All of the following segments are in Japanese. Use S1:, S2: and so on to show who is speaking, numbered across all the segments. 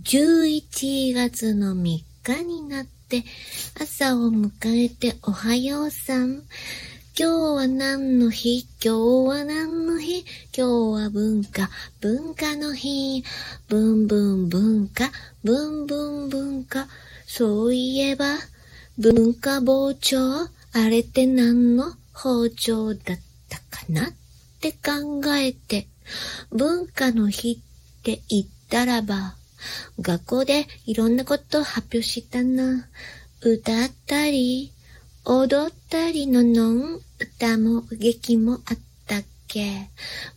S1: 11月の3日になって朝を迎えておはようさん。今日は何の日？今日は何の日？今日は文化、文化の日。ブンブン文化、ブンブン文化。そういえば、文化包丁、あれって何の包丁だったかな？って考えて、文化の日って言ったらば、学校でいろんなことを発表したな。歌ったり、踊ったりののん、歌も劇もあったっけ。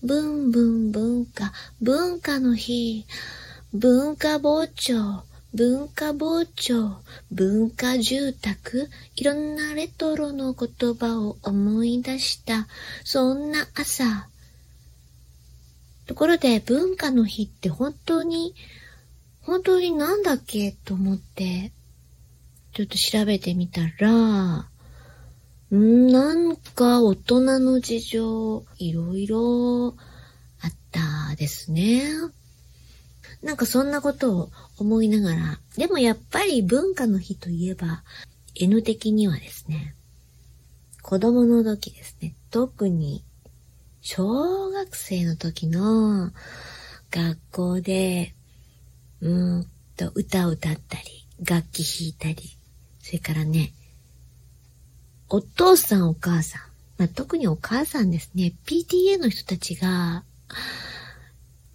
S1: ブンブン文化、文化の日、文化包丁、文化包丁、文化住宅、いろんなレトロの言葉を思い出した、そんな朝。ところで文化の日って本当に本当になんだっけ？と思って、ちょっと調べてみたら、んなんか大人の事情、いろいろあったですね。なんかそんなことを思いながら、でもやっぱり文化の日といえば、N 的にはですね、子供の時ですね、特に小学生の時の学校でうんと歌を歌ったり、楽器弾いたり、それからね、お父さんお母さん、まあ、特にお母さんですね、PTA の人たちが、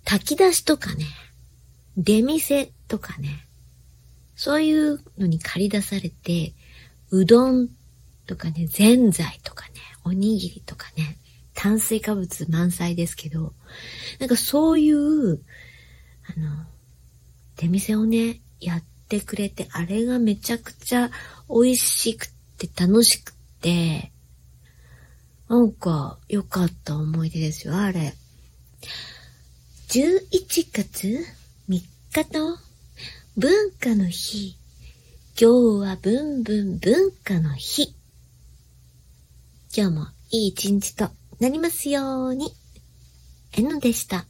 S1: 炊き出しとかね、出店とかね、そういうのに借り出されて、うどんとかね、ぜんざいとかね、おにぎりとかね、炭水化物満載ですけど、なんかそういう、あの、出店をね、やってくれて、あれがめちゃくちゃ美味しくて楽しくて、なんか良かった思い出ですよ、あれ。11月3日の文化の日。今日はブンブン文化の日。今日もいい一日となりますように。えのでした。